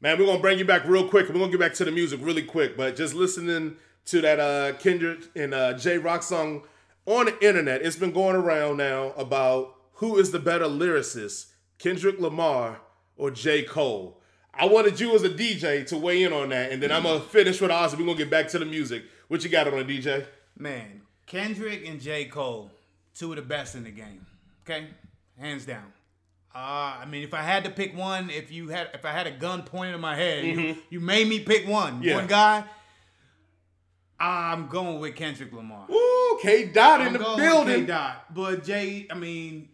Man, we're gonna bring you back real quick. We're gonna get back to the music really quick, but just listening to that uh Kendrick and uh Jay Rock song on the internet, it's been going around now about who is the better lyricist, Kendrick Lamar or J. Cole. I wanted you as a DJ to weigh in on that, and then I'm gonna finish with Oz. We're gonna get back to the music. What you got on the DJ? Man, Kendrick and J. Cole, two of the best in the game. Okay, hands down. Uh, I mean, if I had to pick one, if you had, if I had a gun pointed in my head, you, you made me pick one. Yeah. One guy. I'm going with Kendrick Lamar. Ooh, K Dot in the building. with K-Dot. But Jay, I mean,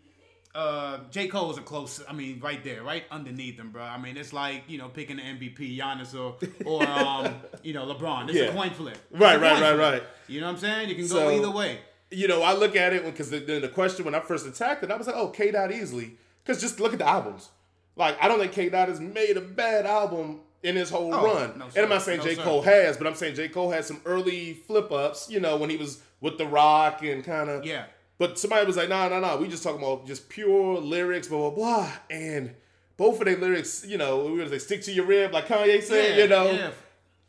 uh, J. Cole is a close. I mean, right there, right underneath him, bro. I mean, it's like you know picking the MVP, Giannis or or um, you know LeBron. It's Yeah. a coin flip. It's Right, right, right, flip. right. You know what I'm saying? You can So- go either way. you know, I look at it because the, the, the question when I first attacked it, I was like, oh, K Dot easily. Because just look at the albums. Like, I don't think K Dot has made a bad album in his whole Oh, run. no, and. I'm not saying No, J. sir. Cole has, but I'm saying J. Cole had some early flip ups, you know, when he was with The Rock and kind of. Yeah. But somebody was like, nah, nah, nah. We just talking about just pure lyrics, blah, blah, blah. And both of their lyrics, you know, we was like, stick to your rib, like Kanye said, Yeah, you know. yeah.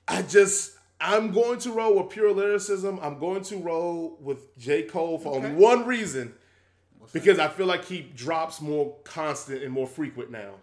I just I'm going to roll with pure lyricism. I'm going to roll with J. Cole for Okay. one reason. Because I feel like he drops more constant and more frequent now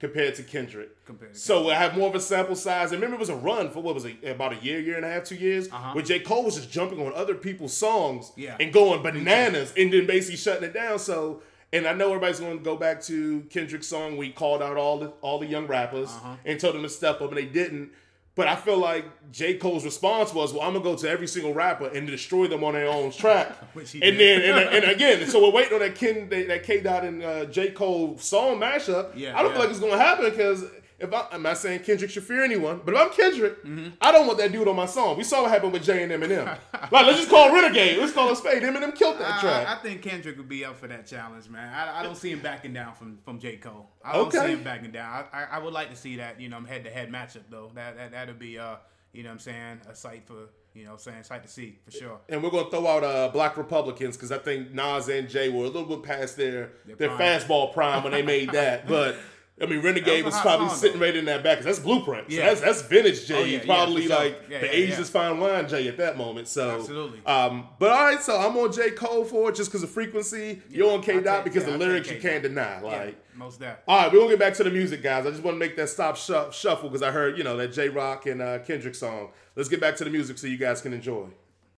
compared to Kendrick. Compared to so I have more of a sample size. And remember, it was a run for what was it, about a year, year and a half, two years, Uh-huh. where J. Cole was just jumping on other people's songs Yeah. and going bananas and then basically shutting it down. So, and I know everybody's going to go back to Kendrick's song. We called out all the all the young rappers Uh-huh. and told them to step up, and they didn't. But I feel like J. Cole's response was, "Well, I'm gonna go to every single rapper and destroy them on their own track." And did. then, and, and again, so we're waiting on that Ken, that K. Dot and uh, J. Cole song mashup. Yeah, I don't yeah. feel like it's gonna happen because if I, I'm not saying Kendrick should fear anyone, but if I'm Kendrick, Mm-hmm. I don't want that dude on my song. We saw what happened with Jay and Eminem. like, let's just call Renegade. Let's call it Spade. Eminem killed that track. I think Kendrick would be up for that challenge, man. I, I don't see him backing down from, from J. Cole. I don't Okay. see him backing down. I, I, I would like to see that, you know, head to head matchup though. That that that'd be uh, you know what I'm saying, a sight for you know what I'm saying, sight to see for sure. and we're gonna throw out uh, Black Republicans because I think Nas and Jay were a little bit past their their, prime. fastball prime when they made that. But I mean, Renegade was, was probably sitting though. right in that back. that's Blueprint. So Yeah. that's that's vintage Jay. Oh, yeah, yeah, probably sure. like Yeah, the yeah, yeah. fine wine Jay at that moment. So Absolutely. Um, but all right, so I'm on J Cole for it just because of frequency. You're on K Dot because yeah, the lyrics you can't deny. Yeah, Like. most that. All right, we're gonna get back to the music, guys. I just want to make that stop shuffle because I heard, you know, that Jay Rock and uh, Kendrick song. Let's get back to the music so you guys can enjoy.